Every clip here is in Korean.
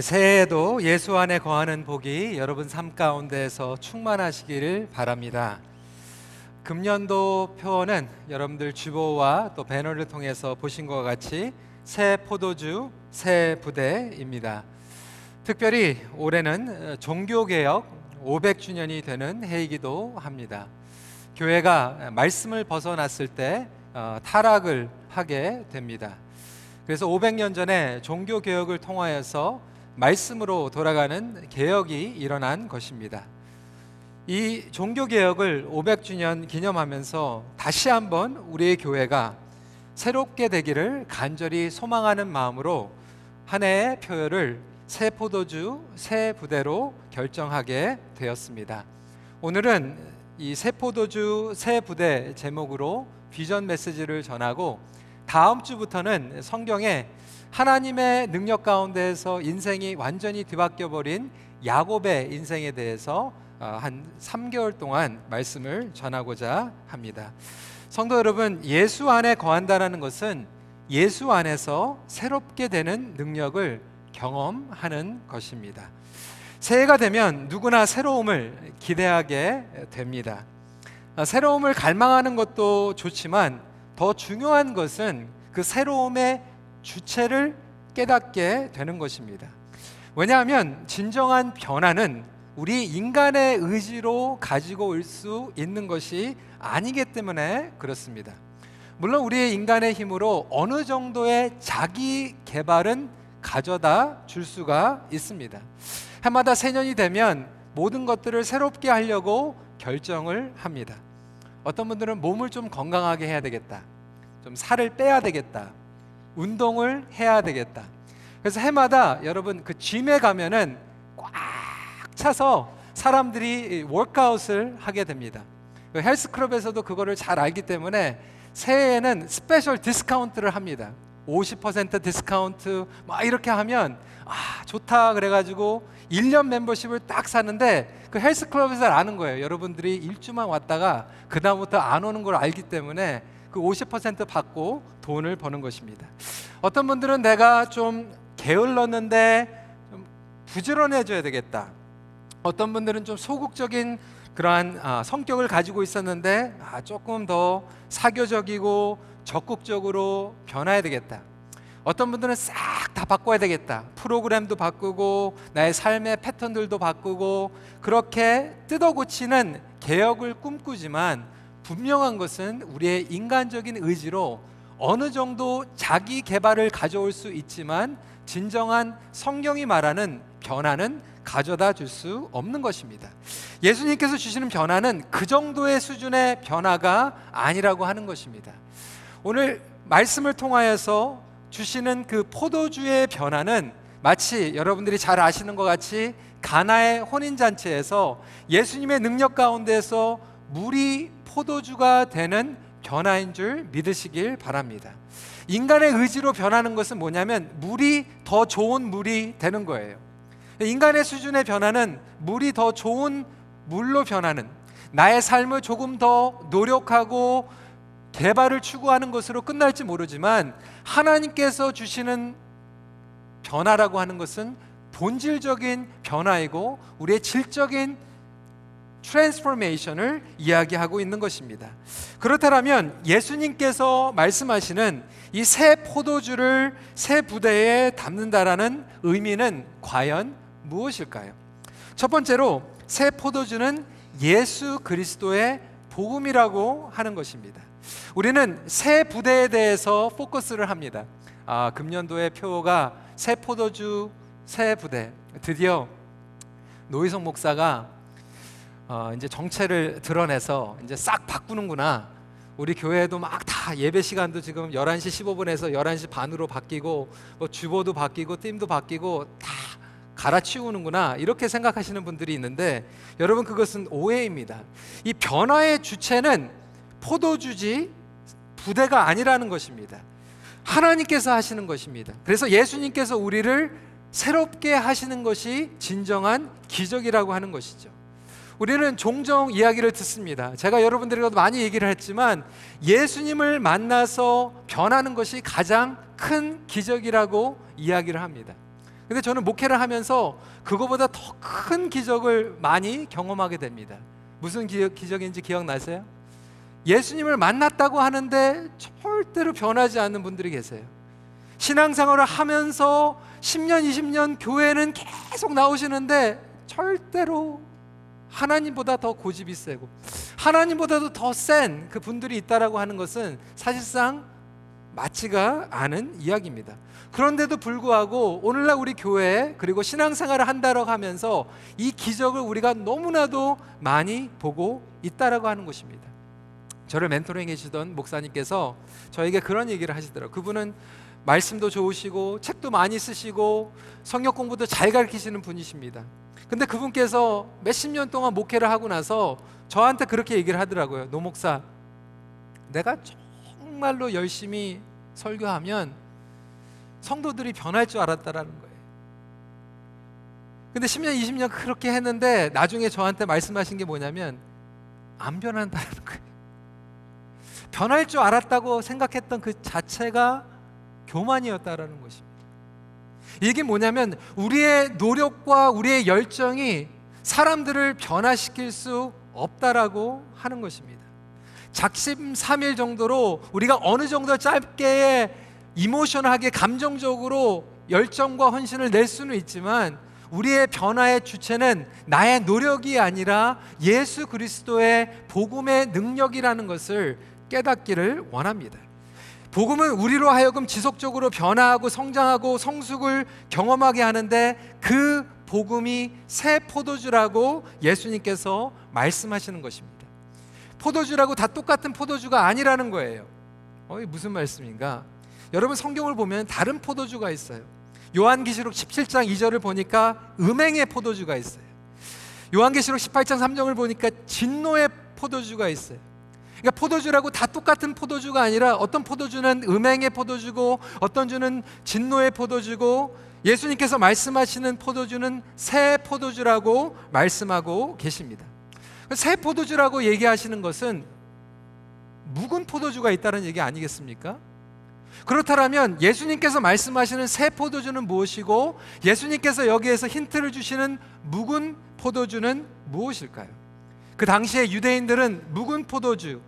새해에도 예수 안에 거하는 복이 여러분 삶 가운데에서 충만하시기를 바랍니다. 금년도 표어는 여러분들 주보와 또 배너를 통해서 보신 것과 같이 새 포도주, 새 부대입니다. 특별히 올해는 종교개혁 500주년이 되는 해이기도 합니다. 교회가 말씀을 벗어났을 때 어, 타락을 하게 됩니다. 그래서 500년 전에 종교 개혁을 통하여서 말씀으로 돌아가는 개혁이 일어난 것입니다. 이 종교 개혁을 500주년 기념하면서 다시 한번 우리의 교회가 새롭게 되기를 간절히 소망하는 마음으로 한 해의 표열을 새 포도주 새 부대로 결정하게 되었습니다. 오늘은 이 새 포도주 새 부대 제목으로 비전 메시지를 전하고 다음 주부터는 성경에 하나님의 능력 가운데에서 인생이 완전히 뒤바뀌어 버린 야곱의 인생에 대해서 어, 한 3개월 동안 말씀을 전하고자 합니다. 성도 여러분, 예수 안에 거한다라는 것은 예수 안에서 새롭게 되는 능력을 경험하는 것입니다. 새해가 되면 누구나 새로움을 기대하게 됩니다. 어, 새로움을 갈망하는 것도 좋지만 더 중요한 것은 그 새로움의 주체를 깨닫게 되는 것입니다. 왜냐하면 진정한 변화는 우리 인간의 의지로 가지고 올 수 있는 것이 아니기 때문에 그렇습니다. 물론 우리의 인간의 힘으로 어느 정도의 자기 개발은 가져다 줄 수가 있습니다. 해마다 새년이 되면 모든 것들을 새롭게 하려고 결정을 합니다. 어떤 분들은 몸을 좀 건강하게 해야 되겠다. 좀 살을 빼야 되겠다. 운동을 해야 되겠다. 그래서 해마다 여러분 그 짐에 가면은 꽉 차서 사람들이 워크아웃을 하게 됩니다. 그 헬스클럽에서도 그거를 잘 알기 때문에 새해에는 special 디스카운트를 합니다. 50% 디스카운트 막 이렇게 하면 아 좋다 그래가지고 1년 멤버십을 딱 사는데 그 헬스클럽에서 아는 거예요. 여러분들이 일주만 왔다가 그 다음부터 안 오는 걸 알기 때문에 그 50% 받고 돈을 버는 것입니다. 어떤 분들은 내가 좀 게을렀는데 좀 부지런해져야 되겠다. 어떤 분들은 좀 소극적인 그러한 아, 성격을 가지고 있었는데 아, 조금 더 사교적이고 적극적으로 변화해야 되겠다. 어떤 분들은 싹 다 바꿔야 되겠다. 프로그램도 바꾸고 나의 삶의 패턴들도 바꾸고 그렇게 뜯어 고치는 개혁을 꿈꾸지만 분명한 것은 우리의 인간적인 의지로 어느 정도 자기 개발을 가져올 수 있지만 진정한 성경이 말하는 변화는 가져다 줄 수 없는 것입니다. 예수님께서 주시는 변화는 그 정도의 수준의 변화가 아니라고 하는 것입니다. 오늘 말씀을 통하여서 주시는 그 포도주의 변화는 마치 여러분들이 잘 아시는 것 같이 가나의 혼인 잔치에서 예수님의 능력 가운데서 물이 포도주가 되는 변화인 줄 믿으시길 바랍니다. 인간의 의지로 변하는 것은 뭐냐면 물이 더 좋은 물이 되는 거예요. 인간의 수준의 변화는 물이 더 좋은 물로 변하는 나의 삶을 조금 더 노력하고 개발을 추구하는 것으로 끝날지 모르지만 하나님께서 주시는 변화라고 하는 것은 본질적인 변화이고 우리의 질적인 transformation을 이야기하고 있는 것입니다. 그렇다면 예수님께서 말씀하시는 이 새 포도주를 새 부대에 담는다라는 의미는 과연 무엇일까요? 첫 번째로 새 포도주는 예수 그리스도의 복음이라고 하는 것입니다. 우리는 새 부대에 대해서 포커스를 합니다. 아, 금년도의 표가 새 포도주 새 부대. 드디어 노희성 목사가 어, 이제 정체를 드러내서 이제 싹 바꾸는구나. 우리 교회도 막 다 예배 시간도 지금 11시 15분에서 11시 반으로 바뀌고 뭐 주보도 바뀌고 팀도 바뀌고 다 갈아치우는구나 이렇게 생각하시는 분들이 있는데 여러분 그것은 오해입니다. 이 변화의 주체는 포도주지 부대가 아니라는 것입니다. 하나님께서 하시는 것입니다. 그래서 예수님께서 우리를 새롭게 하시는 것이 진정한 기적이라고 하는 것이죠. 우리는 종종 이야기를 듣습니다. 제가 여러분들에게도 많이 얘기를 했지만 예수님을 만나서 변하는 것이 가장 큰 기적이라고 이야기를 합니다. 근데 저는 목회를 하면서 그거보다 더 큰 기적을 많이 경험하게 됩니다. 무슨 기, 기적인지 기억나세요? 예수님을 만났다고 하는데 절대로 변하지 않는 분들이 계세요. 신앙생활을 하면서 10년, 20년 교회는 계속 나오시는데 절대로 하나님보다 더 고집이 세고 하나님보다도 더 센 그 분들이 있다라고 하는 것은 사실상 맞지가 않은 이야기입니다. 그런데도 불구하고 오늘날 우리 교회 그리고 신앙생활을 한다고 하면서 이 기적을 우리가 너무나도 많이 보고 있다라고 하는 것입니다. 저를 멘토링 해 주던 목사님께서 저에게 그런 얘기를 하시더라고요. 그분은 말씀도 좋으시고 책도 많이 쓰시고 성역 공부도 잘 가르치시는 분이십니다. 근데 그분께서 몇십 년 동안 목회를 하고 나서 저한테 그렇게 얘기를 하더라고요. 노 목사, 내가 정말로 열심히 설교하면 성도들이 변할 줄 알았다라는 거예요. 근데 10년, 20년 그렇게 했는데 나중에 저한테 말씀하신 게 뭐냐면 안 변한다는 거예요. 변할 줄 알았다고 생각했던 그 자체가 교만이었다라는 것입니다. 이게 뭐냐면 우리의 노력과 우리의 열정이 사람들을 변화시킬 수 없다라고 하는 것입니다. 작심 삼일 정도로 우리가 어느 정도 짧게 이모션하게 감정적으로 열정과 헌신을 낼 수는 있지만 우리의 변화의 주체는 나의 노력이 아니라 예수 그리스도의 복음의 능력이라는 것을 깨닫기를 원합니다. 복음은 우리로 하여금 지속적으로 변화하고 성장하고 성숙을 경험하게 하는데 그 복음이 새 포도주라고 예수님께서 말씀하시는 것입니다. 포도주라고 다 똑같은 포도주가 아니라는 거예요. 어, 이 무슨 말씀인가? 여러분 성경을 보면 다른 포도주가 있어요. 요한계시록 17장 2절을 보니까 음행의 포도주가 있어요. 요한계시록 18장 3절을 보니까 진노의 포도주가 있어요. 그러니까 포도주라고 다 똑같은 포도주가 아니라 어떤 포도주는 음행의 포도주고 어떤 주는 진노의 포도주고 예수님께서 말씀하시는 포도주는 새 포도주라고 말씀하고 계십니다. 새 포도주라고 얘기하시는 것은 묵은 포도주가 있다는 얘기 아니겠습니까? 그렇다면 예수님께서 말씀하시는 새 포도주는 무엇이고 예수님께서 여기에서 힌트를 주시는 묵은 포도주는 무엇일까요? 그 당시에 유대인들은 묵은 포도주,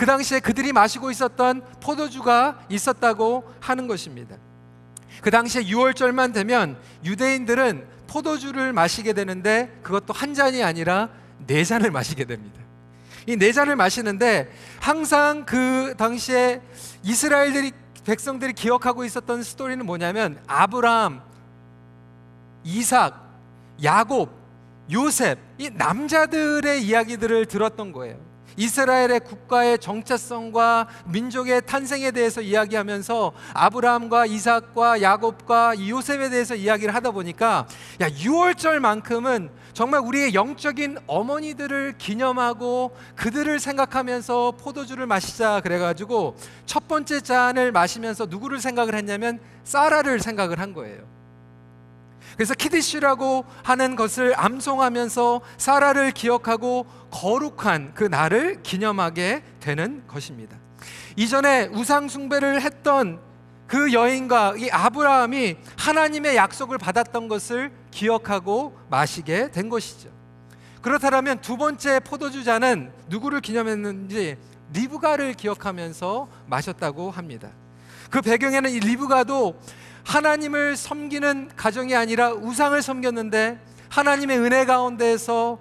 그 당시에 그들이 마시고 있었던 포도주가 있었다고 하는 것입니다. 그 당시에 6월절만 되면 유대인들은 포도주를 마시게 되는데 그것도 한 잔이 아니라 네 잔을 마시게 됩니다. 이 네 잔을 마시는데 항상 그 당시에 이스라엘들이 백성들이 기억하고 있었던 스토리는 뭐냐면 아브라함, 이삭, 야곱, 요셉 이 남자들의 이야기들을 들었던 거예요. 이스라엘의 국가의 정체성과 민족의 탄생에 대해서 이야기하면서 아브라함과 이삭과 야곱과 요셉에 대해서 이야기를 하다 보니까 야 6월절만큼은 정말 우리의 영적인 어머니들을 기념하고 그들을 생각하면서 포도주를 마시자 그래가지고 첫 번째 잔을 마시면서 누구를 생각을 했냐면 사라를 생각을 한 거예요. 그래서 키디쉬라고 하는 것을 암송하면서 사라를 기억하고 거룩한 그 날을 기념하게 되는 것입니다. 이전에 우상 숭배를 했던 그 여인과 이 아브라함이 하나님의 약속을 받았던 것을 기억하고 마시게 된 것이죠. 그렇다면 두 번째 포도주 잔은 누구를 기념했는지 리브가를 기억하면서 마셨다고 합니다. 그 배경에는 이 리브가도 하나님을 섬기는 가정이 아니라 우상을 섬겼는데 하나님의 은혜 가운데에서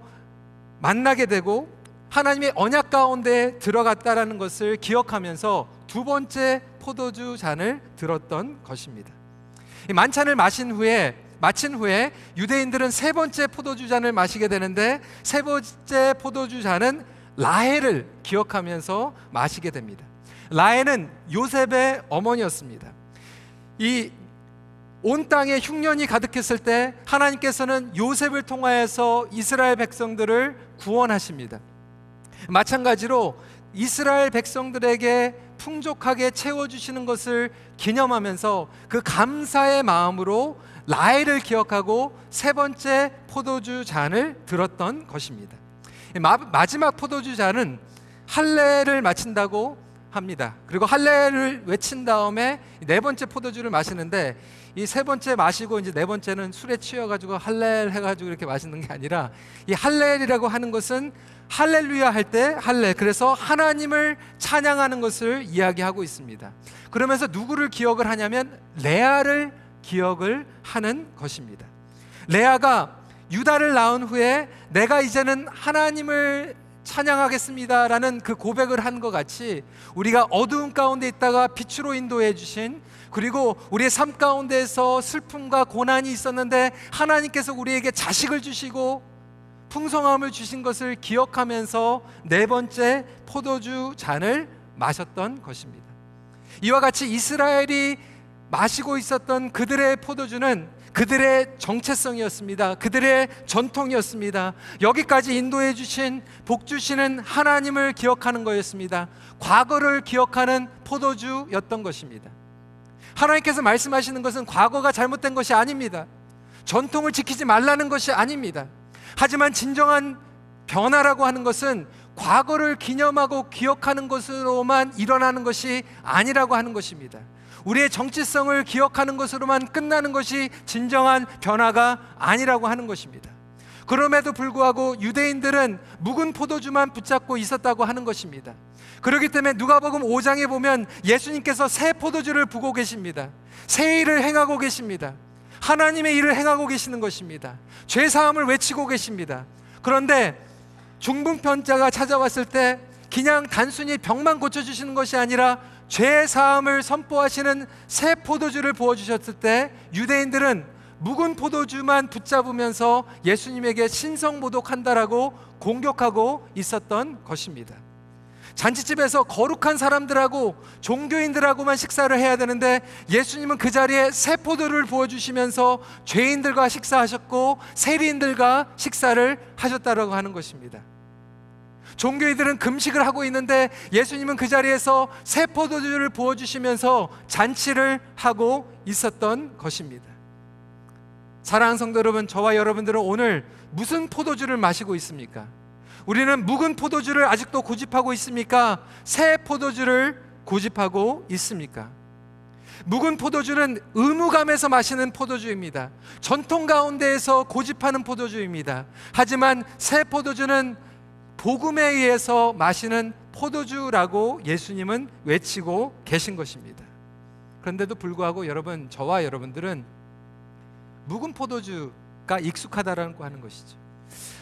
만나게 되고 하나님의 언약 가운데 들어갔다라는 것을 기억하면서 두 번째 포도주 잔을 들었던 것입니다. 만찬을 마신 후에 마친 후에 유대인들은 세 번째 포도주 잔을 마시게 되는데 세 번째 포도주 잔은 라헬을 기억하면서 마시게 됩니다. 라헬은 요셉의 어머니였습니다. 이 온 땅에 흉년이 가득했을 때 하나님께서는 요셉을 통하여서 이스라엘 백성들을 구원하십니다. 마찬가지로 이스라엘 백성들에게 풍족하게 채워주시는 것을 기념하면서 그 감사의 마음으로 라헬을 기억하고 세 번째 포도주 잔을 들었던 것입니다. 마 지막 포도주 잔은 할례를 마친다고 합니다. 그리고 할례를 외친 다음에 네 번째 포도주를 마시는데 이 세 번째 마시고 이제 네 번째는 술에 취해가지고 할렐 해가지고 이렇게 마시는 게 아니라 이 할렐이라고 하는 것은 할렐루야 할 때 할렐 그래서 하나님을 찬양하는 것을 이야기하고 있습니다. 그러면서 누구를 기억을 하냐면 레아를 기억을 하는 것입니다. 레아가 유다를 낳은 후에 내가 이제는 하나님을 찬양하겠습니다라는 그 고백을 한 것 같이 우리가 어두운 가운데 있다가 빛으로 인도해 주신 그리고 우리의 삶 가운데에서 슬픔과 고난이 있었는데 하나님께서 우리에게 자식을 주시고 풍성함을 주신 것을 기억하면서 네 번째 포도주 잔을 마셨던 것입니다. 이와 같이 이스라엘이 마시고 있었던 그들의 포도주는 그들의 정체성이었습니다. 그들의 전통이었습니다. 여기까지 인도해 주신 복 주시는 하나님을 기억하는 거였습니다. 과거를 기억하는 포도주였던 것입니다. 하나님께서 말씀하시는 것은 과거가 잘못된 것이 아닙니다. 전통을 지키지 말라는 것이 아닙니다. 하지만 진정한 변화라고 하는 것은 과거를 기념하고 기억하는 것으로만 일어나는 것이 아니라고 하는 것입니다. 우리의 정체성을 기억하는 것으로만 끝나는 것이 진정한 변화가 아니라고 하는 것입니다. 그럼에도 불구하고 유대인들은 묵은 포도주만 붙잡고 있었다고 하는 것입니다. 그렇기 때문에 누가복음 5장에 보면 예수님께서 새 포도주를 부고 계십니다. 새 일을 행하고 계십니다. 하나님의 일을 행하고 계시는 것입니다. 죄 사함을 외치고 계십니다. 그런데 중풍편자가 찾아왔을 때 그냥 단순히 병만 고쳐 주시는 것이 아니라 죄 사함을 선포하시는 새 포도주를 부어 주셨을 때 유대인들은 묵은 포도주만 붙잡으면서 예수님에게 신성 모독한다라고 공격하고 있었던 것입니다. 잔치집에서 거룩한 사람들하고 종교인들하고만 식사를 해야 되는데 예수님은 그 자리에 새 포도를 부어 주시면서 죄인들과 식사하셨고 세리인들과 식사를 하셨다라고 하는 것입니다. 종교인들은 금식을 하고 있는데 예수님은 그 자리에서 새 포도주를 부어 주시면서 잔치를 하고 있었던 것입니다. 사랑하는 성도 여러분, 저와 여러분들은 오늘 무슨 포도주를 마시고 있습니까? 우리는 묵은 포도주를 아직도 고집하고 있습니까? 새 포도주를 고집하고 있습니까? 묵은 포도주는 의무감에서 마시는 포도주입니다. 전통 가운데에서 고집하는 포도주입니다. 하지만 새 포도주는 복음에 의해서 마시는 포도주라고 예수님은 외치고 계신 것입니다. 그런데도 불구하고 여러분, 저와 여러분들은 묵은 포도주가 익숙하다라고 하는 것이죠.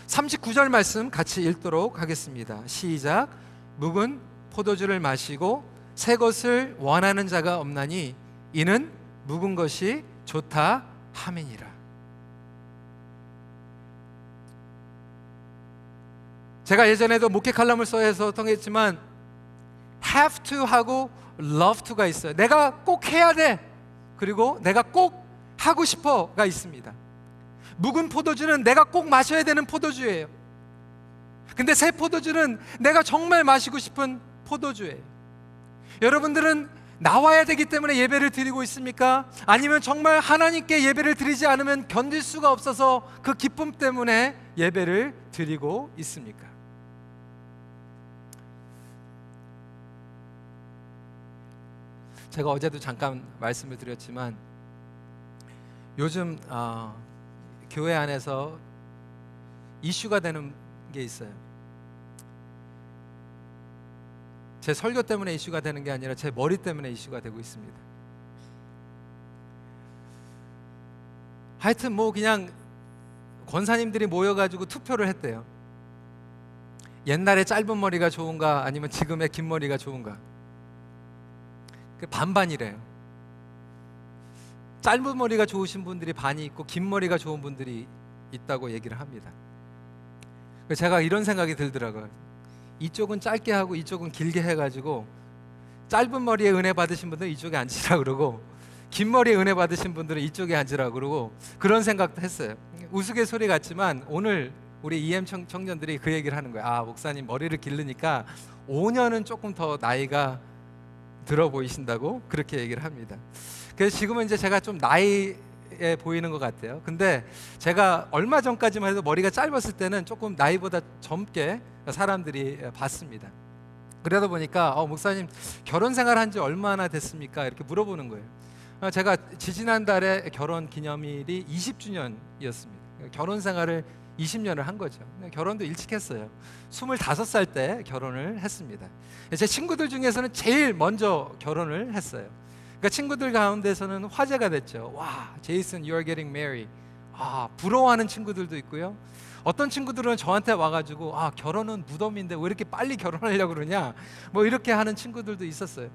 39절 말씀 같이 읽도록 하겠습니다. 시작. 묵은 포도주를 마시고 새 것을 원하는 자가 없나니 이는 묵은 것이 좋다 함이니라. 제가 예전에도 목회 칼럼을 써서 통했지만 have to 하고 love to가 있어요. 내가 꼭 해야 돼. 그리고 내가 꼭 하고 싶어가 있습니다. 묵은 포도주는 내가 꼭 마셔야 되는 포도주예요. 근데 새 포도주는 내가 정말 마시고 싶은 포도주예요. 여러분들은 나와야 되기 때문에 예배를 드리고 있습니까? 아니면 정말 하나님께 예배를 드리지 않으면 견딜 수가 없어서 그 기쁨 때문에 예배를 드리고 있습니까? 제가 어제도 잠깐 말씀을 드렸지만 요즘 어, 교회 안에서 이슈가 되는 게 있어요. 제 설교 때문에 이슈가 되는 게 아니라 제 머리 때문에 이슈가 되고 있습니다. 하여튼 뭐 그냥 권사님들이 모여가지고 투표를 했대요. 옛날에 짧은 머리가 좋은가 아니면 지금의 긴 머리가 좋은가. 그 반반이래요. 짧은 머리가 좋으신 분들이 반이 있고 긴 머리가 좋은 분들이 있다고 얘기를 합니다. 제가 이런 생각이 들더라고요. 이쪽은 짧게 하고 이쪽은 길게 해가지고 짧은 머리에 은혜 받으신 분들은 이쪽에 앉으라 그러고 긴 머리에 은혜 받으신 분들은 이쪽에 앉으라 그러고 그런 생각도 했어요. 우스갯소리 같지만 오늘 우리 EM 청, 청년들이 그 얘기를 하는 거예요. 아 목사님 머리를 기르니까 5년은 조금 더 나이가 들어 보이신다고 그렇게 얘기를 합니다. 그래서 지금은 이제 제가 좀 나이에 보이는 것 같아요. 근데 제가 얼마 전까지만 해도 머리가 짧았을 때는 조금 나이보다 젊게 사람들이 봤습니다. 그러다 보니까 어, 목사님 결혼 생활 한 지 얼마나 됐습니까? 이렇게 물어보는 거예요. 어, 제가 지지난 달에 결혼 기념일이 20주년이었습니다. 결혼 생활을 20년을 한 거죠. 네, 결혼도 일찍 했어요. 25살 때 결혼을 했습니다. 제 친구들 중에서는 제일 먼저 결혼을 했어요. 그러니까 친구들 가운데서는 화제가 됐죠. 와, 제이슨, you are getting married. 아, 부러워하는 친구들도 있고요. 어떤 친구들은 저한테 와가지고 아 결혼은 무덤인데 왜 이렇게 빨리 결혼하려고 그러냐 뭐 이렇게 하는 친구들도 있었어요.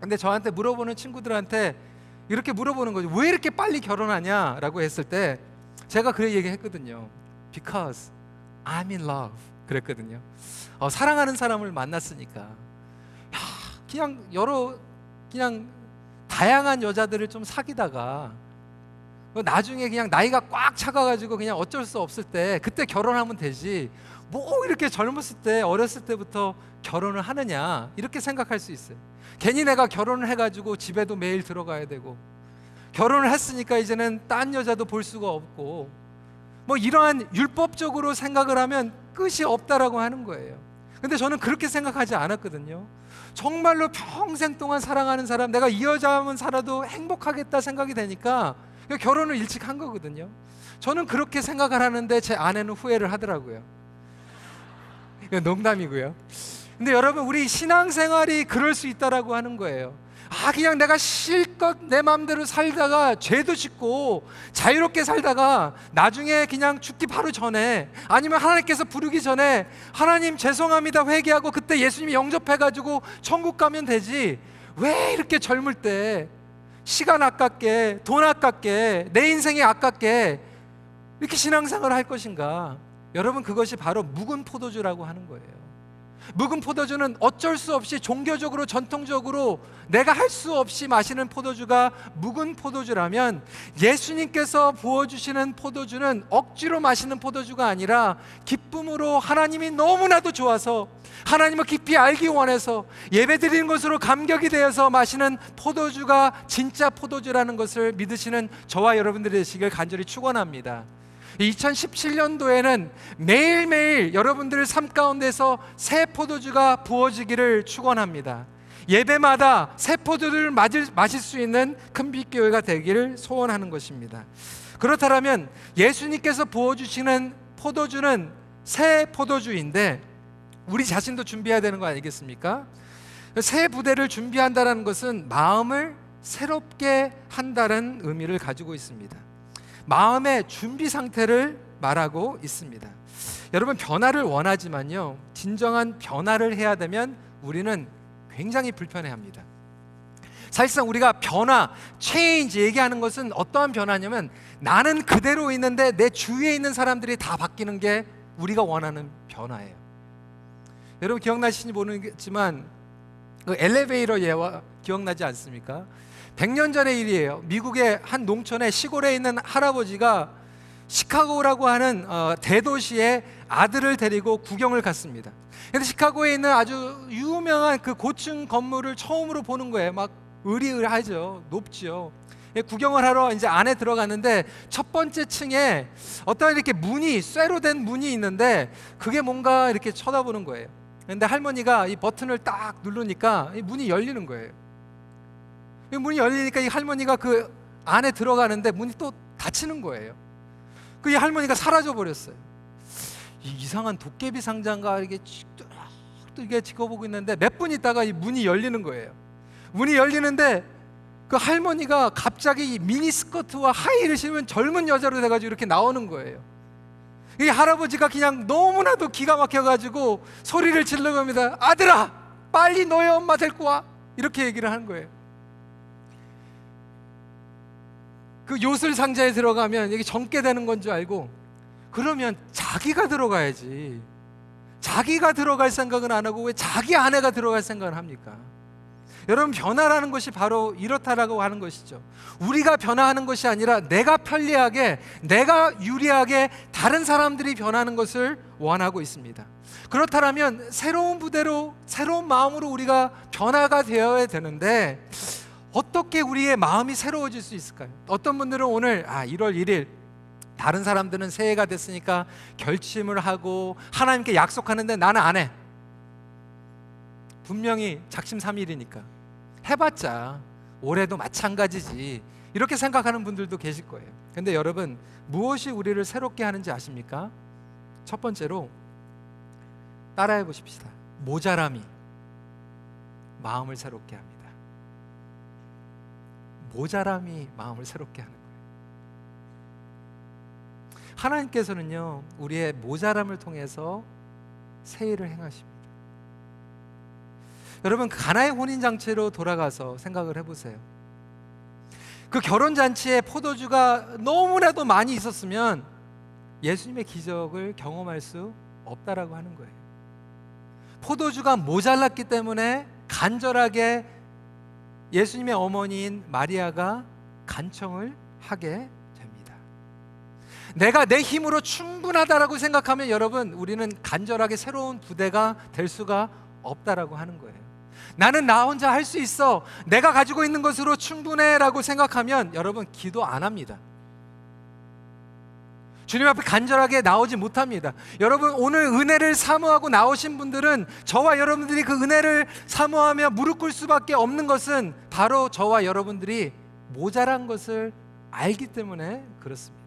근데 저한테 물어보는 친구들한테 이렇게 물어보는 거죠. 왜 이렇게 빨리 결혼하냐라고 했을 때 제가 그래 얘기했거든요. Because I'm in love. 그랬거든요. 어, 사랑하는 사람을 만났으니까. 야, 그냥 여러 그냥 다양한 여자들을 좀 사귀다가 뭐 나중에 그냥 나이가 꽉 차가가지고 그냥 어쩔 수 없을 때 그때 결혼하면 되지. 뭐 이렇게 젊었을 때 어렸을 때부터 결혼을 하느냐 이렇게 생각할 수 있어요. 괜히 내가 결혼을 해가지고 집에도 매일 들어가야 되고 결혼을 했으니까 이제는 딴 여자도 볼 수가 없고 뭐 이러한 율법적으로 생각을 하면 끝이 없다라고 하는 거예요. 근데 저는 그렇게 생각하지 않았거든요. 정말로 평생 동안 사랑하는 사람, 내가 이 여자만 살아도 행복하겠다 생각이 되니까 결혼을 일찍 한 거거든요. 저는 그렇게 생각을 하는데 제 아내는 후회를 하더라고요. 농담이고요. 근데 여러분 우리 신앙생활이 그럴 수 있다라고 하는 거예요. 아 그냥 내가 실컷 내 마음대로 살다가 죄도 짓고 자유롭게 살다가 나중에 그냥 죽기 바로 전에 아니면 하나님께서 부르기 전에 하나님 죄송합니다 회개하고 그때 예수님이 영접해 가지고 천국 가면 되지. 왜 이렇게 젊을 때 시간 아깝게 돈 아깝게 내 인생이 아깝게 이렇게 신앙생활을 할 것인가? 여러분 그것이 바로 묵은 포도주라고 하는 거예요 묵은 포도주는 어쩔 수 없이 종교적으로 전통적으로 내가 할 수 없이 마시는 포도주가 묵은 포도주라면 예수님께서 부어주시는 포도주는 억지로 마시는 포도주가 아니라 기쁨으로 하나님이 너무나도 좋아서 하나님을 깊이 알기 원해서 예배 드리는 것으로 감격이 되어서 마시는 포도주가 진짜 포도주라는 것을 믿으시는 저와 여러분들이 되시길 간절히 축원합니다. 2017년도에는 매일매일 여러분들 삶 가운데서 새 포도주가 부어지기를 축원합니다. 예배마다 새 포도주를 마실, 마실 수 있는 큰빛교회가 되기를 소원하는 것입니다. 그렇다면 예수님께서 부어주시는 포도주는 새 포도주인데 우리 자신도 준비해야 되는 거 아니겠습니까? 새 부대를 준비한다는 것은 마음을 새롭게 한다는 의미를 가지고 있습니다. 마음의 준비 상태를 말하고 있습니다. 여러분 변화를 원하지만요. 진정한 변화를 해야 되면 우리는 굉장히 불편해합니다. 사실상 우리가 변화, 체인지 얘기하는 것은 어떠한 변화냐면 나는 그대로 있는데 내 주위에 있는 사람들이 다 바뀌는 게 우리가 원하는 변화예요. 여러분 기억나시는지 모르겠지만 그 엘리베이터 예화 기억나지 않습니까? 100년 전의 일이에요. 미국의 한 농촌에 시골에 있는 할아버지가 시카고라고 하는 어, 대도시에 아들을 데리고 구경을 갔습니다. 근데 시카고에 있는 아주 유명한 그 고층 건물을 처음으로 보는 거예요. 막 의리의리하죠. 높죠. 예, 구경을 하러 이제 안에 들어갔는데 첫 번째 층에 어떤 이렇게 문이 쇠로 된 문이 있는데 그게 뭔가 이렇게 쳐다보는 거예요. 근데 할머니가 이 버튼을 딱 누르니까 이 문이 열리는 거예요. 문이 열리니까 이 할머니가 그 안에 들어가는데 문이 또 닫히는 거예요. 그 이 할머니가 사라져 버렸어요. 이상한 도깨비 상자인가 이게 또 이게 지켜보고 있는데 몇 분 있다가 이 문이 열리는 거예요. 문이 열리는데 그 할머니가 갑자기 이 미니 스커트와 하이를 신은 젊은 여자로 돼가지고 이렇게 나오는 거예요. 이 할아버지가 그냥 너무나도 기가 막혀가지고 소리를 질러 갑니다. 아들아, 빨리 너의 엄마 데리고 와. 이렇게 얘기를 하는 거예요. 그 요술 상자에 들어가면 이게 젊게 되는 건 줄 알고 그러면 자기가 들어가야지. 자기가 들어갈 생각은 안 하고 왜 자기 아내가 들어갈 생각을 합니까? 여러분 변화라는 것이 바로 이렇다라고 하는 것이죠. 우리가 변화하는 것이 아니라 내가 편리하게 내가 유리하게 다른 사람들이 변하는 것을 원하고 있습니다. 그렇다면 새로운 부대로 새로운 마음으로 우리가 변화가 되어야 되는데 어떻게 우리의 마음이 새로워질 수 있을까요? 어떤 분들은 오늘 아 1월 1일 다른 사람들은 새해가 됐으니까 결심을 하고 하나님께 약속하는데 나는 안 해. 분명히 작심 삼일이니까 해봤자 올해도 마찬가지지. 이렇게 생각하는 분들도 계실 거예요. 근데 여러분, 무엇이 우리를 새롭게 하는지 아십니까? 첫 번째로 따라해 보십시다. 모자람이 마음을 새롭게 합니다. 모자람이 마음을 새롭게 하는 거예요. 하나님께서는요, 우리의 모자람을 통해서 새 일을 행하십니다. 여러분, 그 가나의 혼인 장치로 돌아가서 생각을 해 보세요. 그 결혼 잔치에 포도주가 너무나도 많이 있었으면 예수님의 기적을 경험할 수 없다라고 하는 거예요. 포도주가 모자랐기 때문에 간절하게 예수님의 어머니인 마리아가 간청을 하게 됩니다. 내가 내 힘으로 충분하다라고 생각하면 여러분 우리는 간절하게 새로운 부대가 될 수가 없다라고 하는 거예요. 나는 나 혼자 할 수 있어. 내가 가지고 있는 것으로 충분해라고 생각하면 여러분 기도 안 합니다. 주님 앞에 간절하게 나오지 못합니다. 여러분 오늘 은혜를 사모하고 나오신 분들은 저와 여러분들이 그 은혜를 사모하며 무릎 꿇을 수밖에 없는 것은 바로 저와 여러분들이 모자란 것을 알기 때문에 그렇습니다.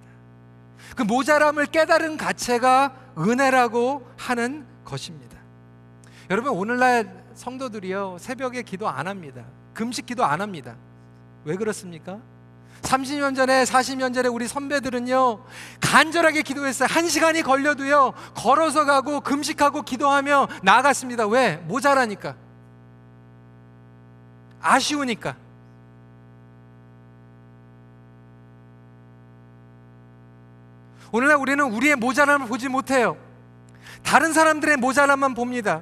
그 모자람을 깨달은 가체가 은혜라고 하는 것입니다. 여러분 오늘날 성도들이요 새벽에 기도 안 합니다. 금식 기도 안 합니다. 왜 그렇습니까? 30년 전에 40년 전에 우리 선배들은요 간절하게 기도했어요. 한 시간이 걸려도요 걸어서 가고 금식하고 기도하며 나아갔습니다. 왜? 모자라니까. 아쉬우니까. 오늘날 우리는 우리의 모자람을 보지 못해요. 다른 사람들의 모자람만 봅니다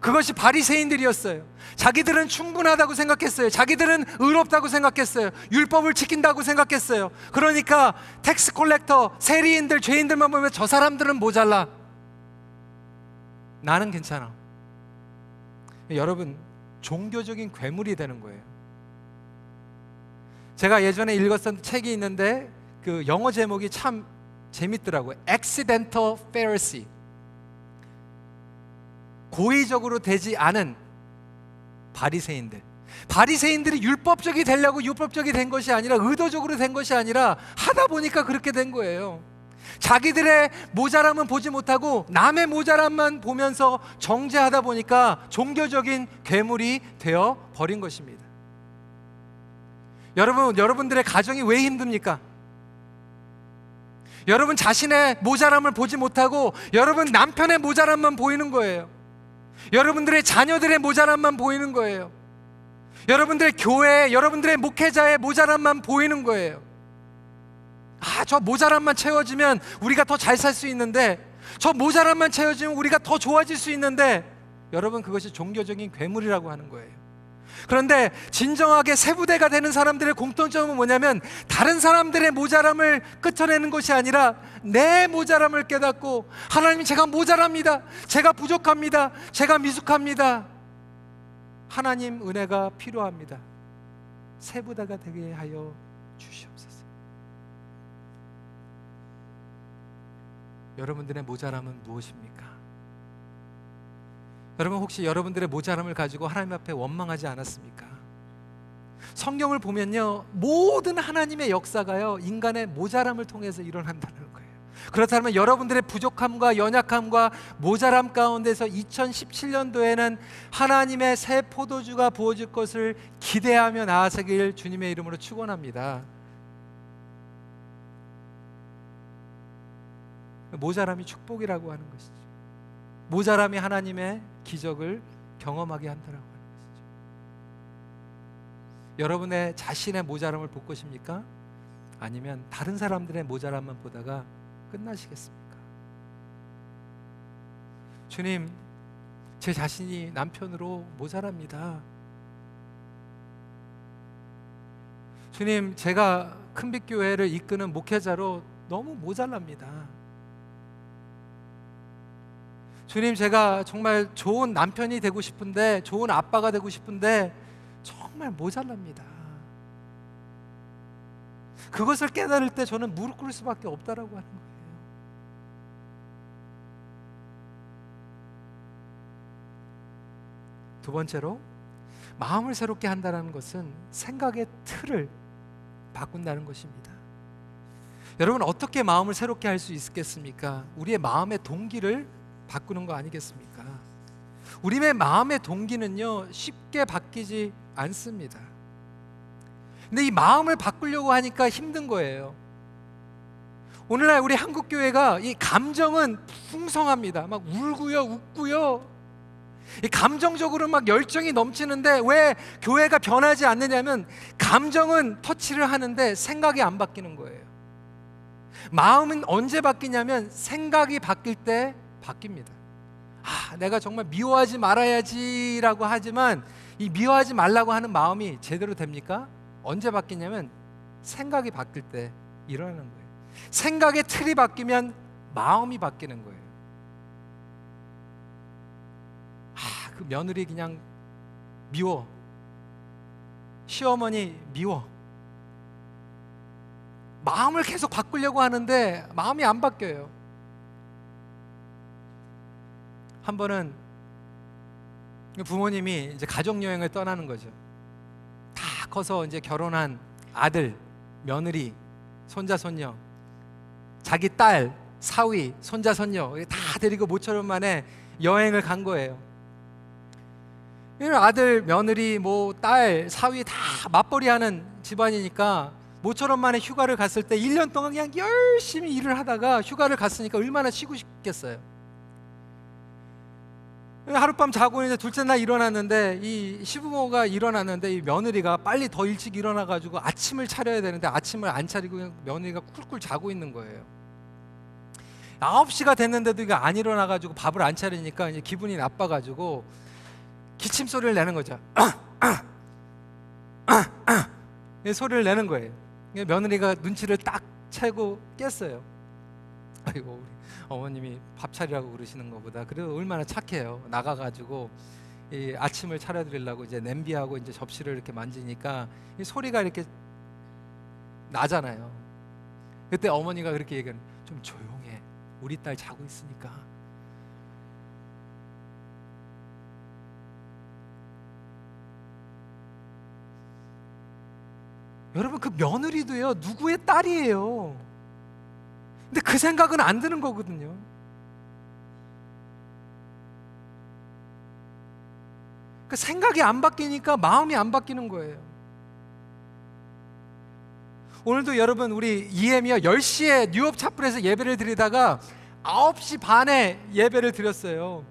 그것이 바리새인들이었어요. 자기들은 충분하다고 생각했어요. 자기들은 의롭다고 생각했어요. 율법을 지킨다고 생각했어요. 그러니까 tax collector, 세리인들, 죄인들만 보면 저 사람들은 모자라. 나는 괜찮아. 여러분, 종교적인 괴물이 되는 거예요. 제가 예전에 읽었던 책이 있는데 그 영어 제목이 참 재밌더라고요. Accidental Pharisee. 고의적으로 되지 않은 바리새인들. 바리새인들이 율법적이 되려고 율법적이 된 것이 아니라 의도적으로 된 것이 아니라 하다 보니까 그렇게 된 거예요. 자기들의 모자람은 보지 못하고 남의 모자람만 보면서 정죄하다 보니까 종교적인 괴물이 되어 버린 것입니다. 여러분, 여러분들의 가정이 왜 힘듭니까? 여러분 자신의 모자람을 보지 못하고 여러분 남편의 모자람만 보이는 거예요. 여러분들의 자녀들의 모자람만 보이는 거예요. 여러분들의 교회, 여러분들의 목회자의 모자람만 보이는 거예요. 아, 저 모자람만 채워지면 우리가 더 잘 살 수 있는데, 저 모자람만 채워지면 우리가 더 좋아질 수 있는데, 여러분 그것이 종교적인 괴물이라고 하는 거예요. 그런데 진정하게 세부대가 되는 사람들의 공통점은 뭐냐면 다른 사람들의 모자람을 끄쳐내는 것이 아니라 내 모자람을 깨닫고 하나님 제가 모자랍니다. 제가 부족합니다. 제가 미숙합니다. 하나님 은혜가 필요합니다. 세부대가 되게 하여 주시옵소서. 여러분들의 모자람은 무엇입니까? 여러분 혹시 여러분들의 모자람을 가지고 하나님 앞에 원망하지 않았습니까? 성경을 보면요 모든 하나님의 역사가요 인간의 모자람을 통해서 일어난다는 거예요. 그렇다면 여러분들의 부족함과 연약함과 모자람 가운데서 2017년도에는 하나님의 새 포도주가 부어질 것을 기대하며 나아서길 주님의 이름으로 축원합니다. 모자람이 축복이라고 하는 것이죠. 모자람이 하나님의 기적을 경험하게 한다라고 하는 것이죠. 여러분의 자신의 모자람을 볼 것입니까? 아니면 다른 사람들의 모자람만 보다가 끝나시겠습니까? 주님, 제 자신이 남편으로 모자랍니다. 주님, 제가 큰빛 교회를 이끄는 목회자로 너무 모자랍니다. 주님 제가 정말 좋은 남편이 되고 싶은데 좋은 아빠가 되고 싶은데 정말 모자랍니다. 그것을 깨달을 때 저는 무릎 꿇을 수밖에 없다라고 하는 거예요. 두 번째로 마음을 새롭게 한다는 것은 생각의 틀을 바꾼다는 것입니다. 여러분 어떻게 마음을 새롭게 할 수 있겠습니까? 우리의 마음의 동기를 바꾸는 거 아니겠습니까? 우리의 마음의 동기는요 쉽게 바뀌지 않습니다. 근데 이 마음을 바꾸려고 하니까 힘든 거예요. 오늘날 우리 한국 교회가 이 감정은 풍성합니다. 막 울고요, 웃고요. 이 감정적으로 막 열정이 넘치는데 왜 교회가 변하지 않느냐면 감정은 터치를 하는데 생각이 안 바뀌는 거예요. 마음은 언제 바뀌냐면 생각이 바뀔 때 바뀝니다. 아, 내가 정말 미워하지 말아야지라고 하지만 이 미워하지 말라고 하는 마음이 제대로 됩니까? 언제 바뀌냐면 생각이 바뀔 때 일어나는 거예요. 생각의 틀이 바뀌면 마음이 바뀌는 거예요. 아, 그 며느리 그냥 미워. 시어머니 미워. 마음을 계속 바꾸려고 하는데 마음이 안 바뀌어요. 한 번은 부모님이 이제 가족 여행을 떠나는 거죠. 다 커서 이제 결혼한 아들, 며느리, 손자 손녀, 자기 딸, 사위, 손자 손녀 다 데리고 모처럼 만에 여행을 간 거예요. 아들, 며느리, 뭐 딸, 사위 다 맞벌이하는 집안이니까 모처럼 만에 휴가를 갔을 때 1년 동안 그냥 열심히 일을 하다가 휴가를 갔으니까 얼마나 쉬고 싶겠어요. 하룻밤 자고 이제 둘째 날 일어났는데 이 시부모가 일어났는데 이 며느리가 빨리 더 일찍 일어나 가지고 아침을 차려야 되는데 아침을 안 차리고 그냥 며느리가 쿨쿨 자고 있는 거예요. 9시가 됐는데도 이거 안 일어나 가지고 밥을 안 차리니까 이제 기분이 나빠 가지고 기침 소리를 내는 거죠. 소리를 내는 거예요. 며느리가 눈치를 딱 채고 깼어요. 아이고 우리 어머님이 밥 차리라고 그러시는 것보다 그래도 얼마나 착해요. 나가가지고 이 아침을 차려드리려고 이제 냄비하고 이제 접시를 이렇게 만지니까 이 소리가 이렇게 나잖아요. 그때 어머니가 그렇게 얘기하는 좀 조용해. 우리 딸 자고 있으니까. 여러분 그 며느리도요 누구의 딸이에요. 근데 그 생각은 안 드는 거거든요. 그 생각이 안 바뀌니까 마음이 안 바뀌는 거예요. 오늘도 여러분 우리 이엠이요 10시에 뉴욕 차플에서 예배를 드리다가 9시 반에 예배를 드렸어요.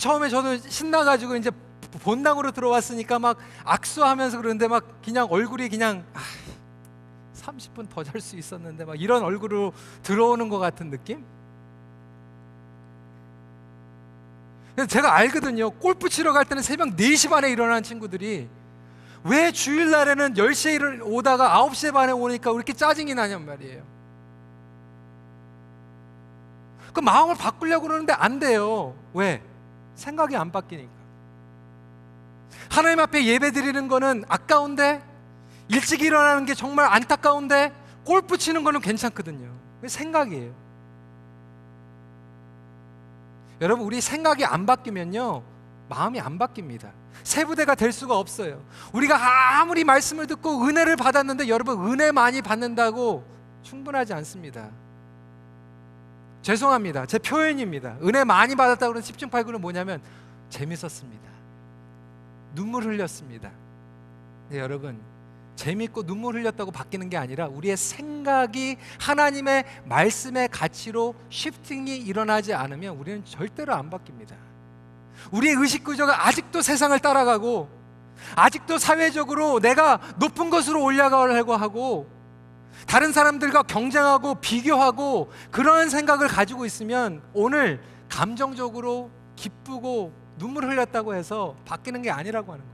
처음에 저도 신나가지고 이제 본당으로 들어왔으니까 막 악수하면서 그러는데 막 그냥 얼굴이 그냥 아, 30분 더 잘 수 있었는데 막 이런 얼굴로 들어오는 것 같은 느낌? 제가 알거든요. 골프 치러 갈 때는 새벽 4시 반에 일어나는 친구들이 왜 주일날에는 10시에 오다가 9시 반에 오니까 왜 이렇게 짜증이 나냔 말이에요. 그 마음을 바꾸려고 그러는데 안 돼요. 왜? 생각이 안 바뀌니까. 하나님 앞에 예배 드리는 거는 아까운데 일찍 일어나는 게 정말 안타까운데 골프 치는 거는 괜찮거든요. 생각이에요. 여러분 우리 생각이 안 바뀌면요 마음이 안 바뀝니다. 새 부대가 될 수가 없어요. 우리가 아무리 말씀을 듣고 은혜를 받았는데 여러분 은혜 많이 받는다고 충분하지 않습니다. 죄송합니다. 제 표현입니다. 은혜 많이 받았다고 그러는 10중 8구는 뭐냐면 재밌었습니다. 눈물 흘렸습니다. 네, 여러분 재밌고 눈물 흘렸다고 바뀌는 게 아니라 우리의 생각이 하나님의 말씀의 가치로 쉬프팅이 일어나지 않으면 우리는 절대로 안 바뀝니다. 우리의 의식 구조가 아직도 세상을 따라가고 아직도 사회적으로 내가 높은 것으로 올라가려고 하고 다른 사람들과 경쟁하고 비교하고 그런 생각을 가지고 있으면 오늘 감정적으로 기쁘고 눈물 흘렸다고 해서 바뀌는 게 아니라고 하는 거예요.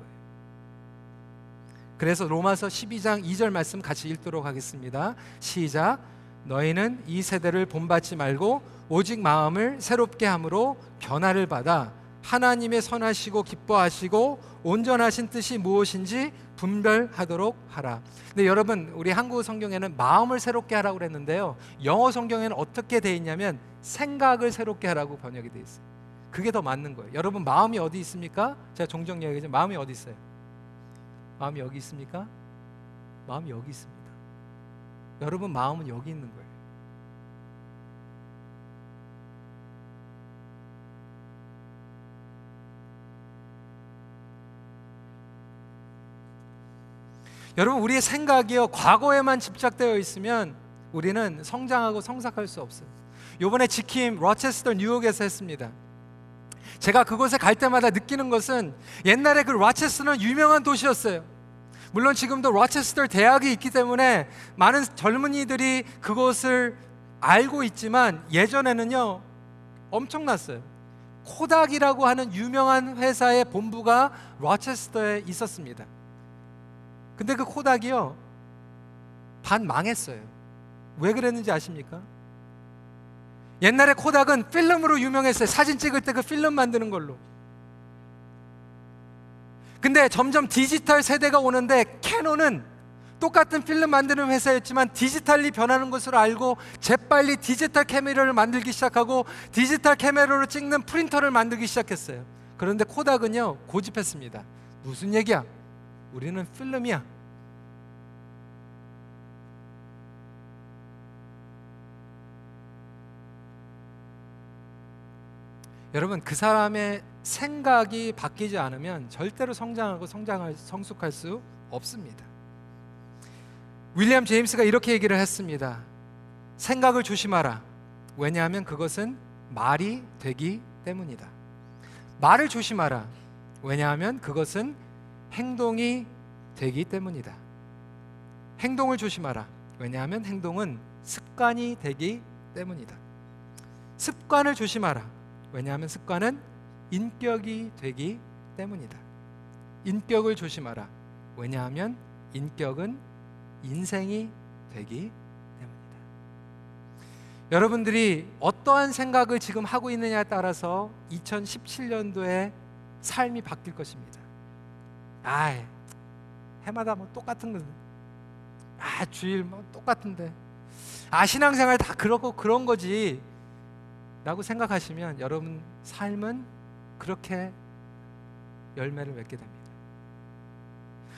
그래서 로마서 12장 2절 말씀 같이 읽도록 하겠습니다. 시작. 너희는 이 세대를 본받지 말고 오직 마음을 새롭게 함으로 변화를 받아 하나님의 선하시고 기뻐하시고 온전하신 뜻이 무엇인지 분별하도록 하라. 근데 여러분 우리 한국 성경에는 마음을 새롭게 하라고 그랬는데요. 영어 성경에는 어떻게 돼 있냐면 생각을 새롭게 하라고 번역이 돼 있어요. 그 그게 더 맞는 거예요. 여러분 마음이 어디 있습니까? 제가 종종 얘기하지만 마음이 어디 있어요? 마음이 여기 있습니까? 마음이 여기 있습니다. 여러분 마음은 여기 있는 거예요. 여러분 우리의 생각이요 과거에만 집착되어 있으면 우리는 성장하고 성삭할 수 없어요. 요번에 지킴 로체스터 뉴욕에서 했습니다. 제가 그곳에 갈 때마다 느끼는 것은 옛날에 그 로체스터는 유명한 도시였어요. 물론 지금도 로체스터 대학이 있기 때문에 많은 젊은이들이 그곳을 알고 있지만 예전에는요 엄청났어요. 코닥이라고 하는 유명한 회사의 본부가 로체스터에 있었습니다. 근데 그 코닥이요 반 망했어요. 왜 그랬는지 아십니까? 옛날에 코닥은 필름으로 유명했어요. 사진 찍을 때 그 필름 만드는 걸로. 근데 점점 디지털 세대가 오는데 캐논은 똑같은 필름 만드는 회사였지만 digitally 변하는 것으로 알고 재빨리 디지털 카메라를 만들기 시작하고 디지털 카메라로 찍는 프린터를 만들기 시작했어요. 그런데 코닥은요 고집했습니다. 무슨 얘기야? 우리는 필름이야. 여러분 그 사람의 생각이 바뀌지 않으면 절대로 성장하고 성장할 성숙할 수 없습니다. 윌리엄 제임스가 이렇게 얘기를 했습니다. 생각을 조심하라. 왜냐하면 그것은 말이 되기 때문이다. 말을 조심하라. 왜냐하면 그것은 행동이 되기 때문이다. 행동을 조심하라. 왜냐하면 행동은 습관이 되기 때문이다. 습관을 조심하라. 왜냐하면 습관은 인격이 되기 때문이다. 인격을 조심하라. 왜냐하면 인격은 인생이 되기 때문이다. 여러분들이 어떠한 생각을 지금 하고 있느냐에 따라서 2017년도에 삶이 바뀔 것입니다. 아, 해마다 뭐 똑같은 거. 아, 주일 뭐 똑같은데. 아, 신앙생활 다 그러고 그런 거지. 라고 생각하시면 여러분 삶은 그렇게 열매를 맺게 됩니다.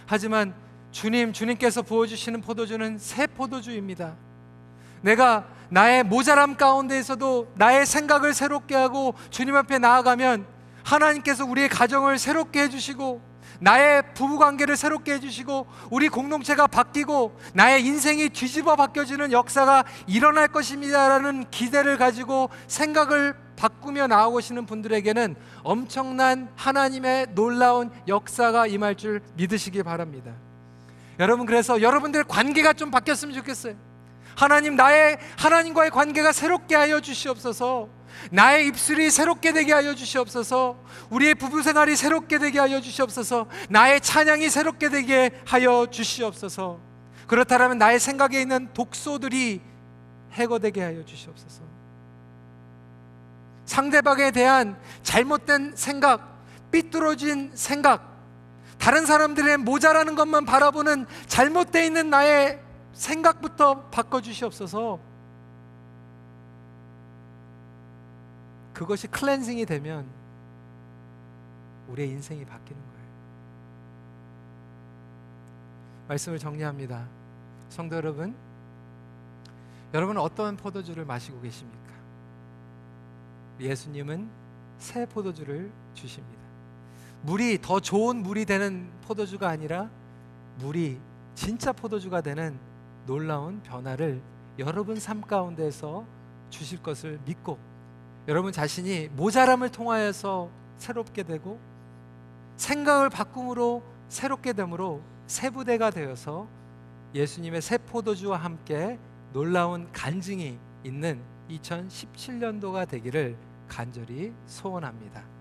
하지만 주님, 주님께서 부어주시는 포도주는 새 포도주입니다. 내가 나의 모자람 가운데에서도 나의 생각을 새롭게 하고 주님 앞에 나아가면 하나님께서 우리의 가정을 새롭게 해주시고 나의 부부 관계를 새롭게 해주시고 우리 공동체가 바뀌고 나의 인생이 뒤집어 바뀌어지는 역사가 일어날 것입니다라는 기대를 가지고 생각을 바꾸며 나아오시는 분들에게는 엄청난 하나님의 놀라운 역사가 임할 줄 믿으시기 바랍니다. 여러분 그래서 여러분들 관계가 좀 바뀌었으면 좋겠어요. 하나님 나의 하나님과의 관계가 새롭게 하여 주시옵소서. 나의 입술이 새롭게 되게 하여 주시옵소서. 우리의 부부 생활이 새롭게 되게 하여 주시옵소서. 나의 찬양이 새롭게 되게 하여 주시옵소서. 그렇다면 나의 생각에 있는 독소들이 해거되게 하여 주시옵소서. 상대방에 대한 잘못된 생각, 삐뚤어진 생각, 다른 사람들의 모자라는 것만 바라보는 잘못되어 있는 나의 생각부터 바꿔 주시옵소서. 그것이 클렌징이 되면 우리의 인생이 바뀌는 거예요. 말씀을 정리합니다. 성도 여러분, 여러분은 어떤 포도주를 마시고 계십니까? 예수님은 새 포도주를 주십니다. 물이 더 좋은 물이 되는 포도주가 아니라 물이 진짜 포도주가 되는 놀라운 변화를 여러분 삶 가운데서 주실 것을 믿고 여러분 자신이 모자람을 통하여서 새롭게 되고 생각을 바꿈으로 새롭게 됨으로 새 부대가 되어서 예수님의 새 포도주와 함께 놀라운 간증이 있는 2017년도가 되기를 간절히 소원합니다.